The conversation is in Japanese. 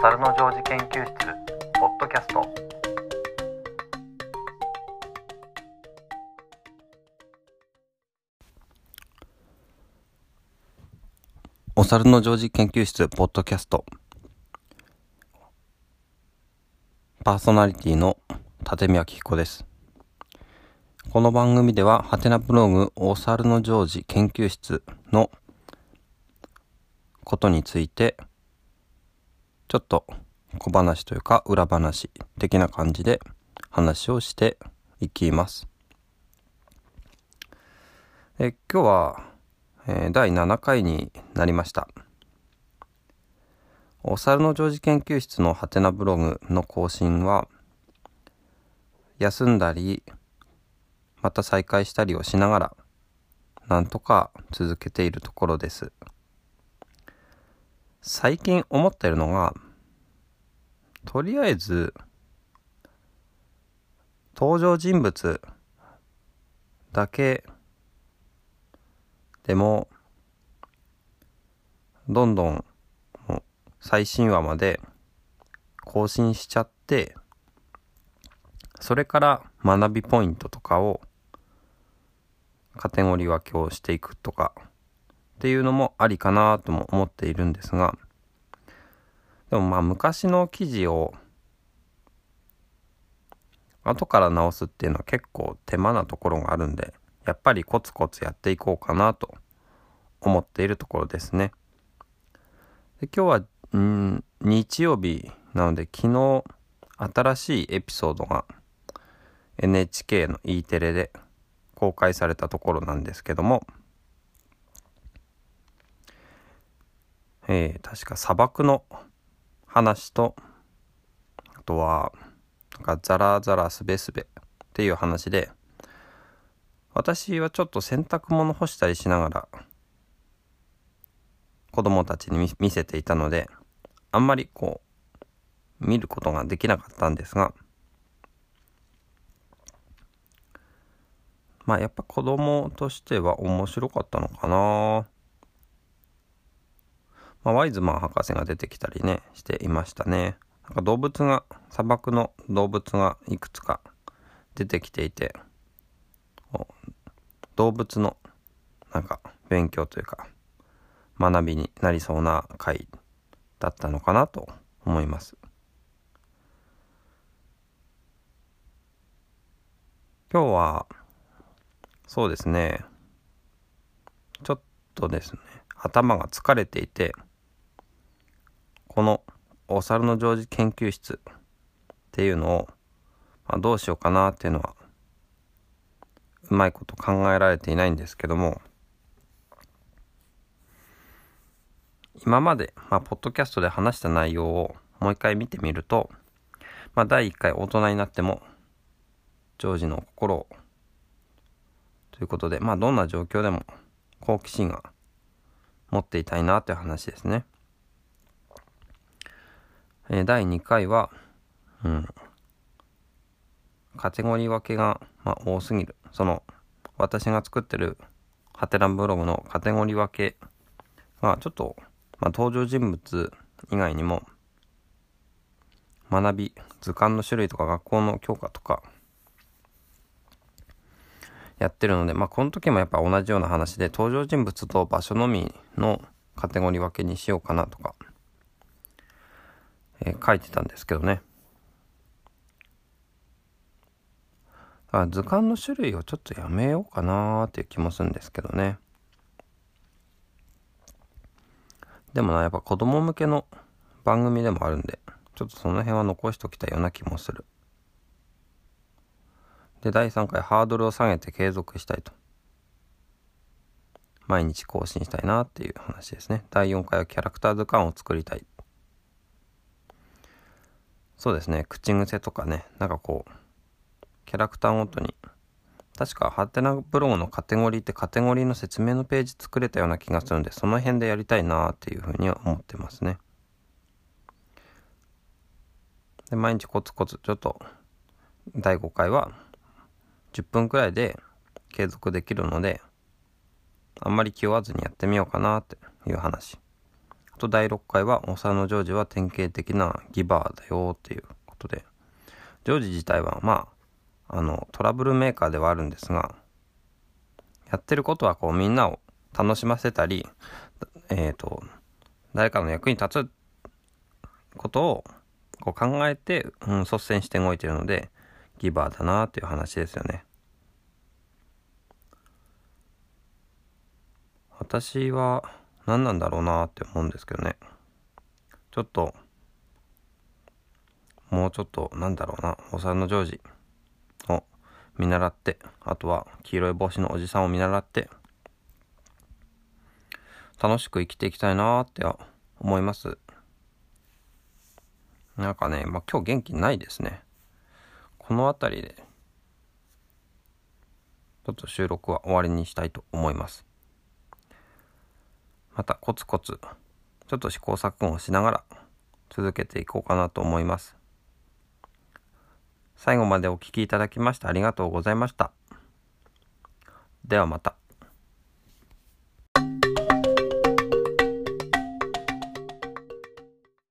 猿のジョージ研究室ポッドキャスト。お猿のジョージ研究室ポッドキャスト。パーソナリティの立見明彦です。この番組ではハテナブログお猿のジョージ研究室のことについてちょっと小話というか裏話的な感じで話をしていきます。え今日は、えー、第7回になりました。お猿の常時研究室のハテナブログの更新は休んだりまた再開したりをしながらなんとか続けているところです。最近思ってるのが、とりあえず、登場人物だけでも、どんどん最新話まで更新しちゃって、それから学びポイントとかをカテゴリー分けをしていくとかっていうのもありかなとも思っているんですがでもまあ昔の記事を後から直すっていうのは結構手間なところがあるんでやっぱりコツコツやっていこうかなと思っているところですね。で今日はん日曜日なので昨日新しいエピソードが NHK の E テレで公開されたところなんですけどもえー、確か砂漠の話とあとはなんかザラザラスベスベっていう話で私はちょっと洗濯物干したりしながら子供たちに見せていたのであんまりこう見ることができなかったんですがまあやっぱ子供としては面白かったのかな。まあ、ワイズマン博士が出てきたりねしていましたね。なんか動物が砂漠の動物がいくつか出てきていて動物のなんか勉強というか学びになりそうな回だったのかなと思います。今日はそうですね。ちょっとですね頭が疲れていてこのお猿の常時研究室っていうのを、まあ、どうしようかなっていうのはうまいこと考えられていないんですけども今まで、まあ、ポッドキャストで話した内容をもう一回見てみると、まあ、第1回大人になってもジョージの心をということで、まあ、どんな状況でも好奇心が持っていたいなという話ですね。え、第2回は、うん、カテゴリー分けが、まあ、多すぎる。その、私が作ってるハテナブログのカテゴリー分けが、ちょっと、まあ、登場人物以外にも、学び、図鑑の種類とか学校の教科とか、やってるので、まあ、この時もやっぱ同じような話で、登場人物と場所のみのカテゴリー分けにしようかなとかえー、書いてたんですけどね。あ図鑑の種類をちょっとやめようかなーっていう気もするんですけどね。でもな、やっぱ子供向けの番組でもあるんで、ちょっとその辺は残しときたいような気もする。で、第3回ハードルを下げて継続したいと。毎日更新したいなっていう話ですね。第4回はキャラクター図鑑を作りたい。そうですね。口癖とかね。なんかこうキャラクターごとに確かハテナブログのカテゴリーってカテゴリーの説明のページ作れたような気がするんでその辺でやりたいなっていうふうには思ってますね。で毎日コツコツちょっと第5回は10分くらいで継続できるのであんまり気負わずにやってみようかなっていう話。と第6回は、おさのジョージは典型的なギバーだよっていうことで、ジョージ自体はまあ、あの、トラブルメーカーではあるんですが、やってることはこうみんなを楽しませたり、えっ、ー、と、誰かの役に立つことをこう考えて、うん、率先して動いてるので、ギバーだなっていう話ですよね。私は何なんだろうなって思うんですけどね。ちょっと、もうちょっと、なんだろうな、お猿のジョージを見習って、あとは黄色い帽子のおじさんを見習って、楽しく生きていきたいなって思います。なんかね、まあ、今日元気ないですね。この辺りで、ちょっと収録は終わりにしたいと思います。またコツコツ、ちょっと試行錯誤をしながら続けていこうかなと思います。最後までお聴きいただきましてありがとうございました。ではまた。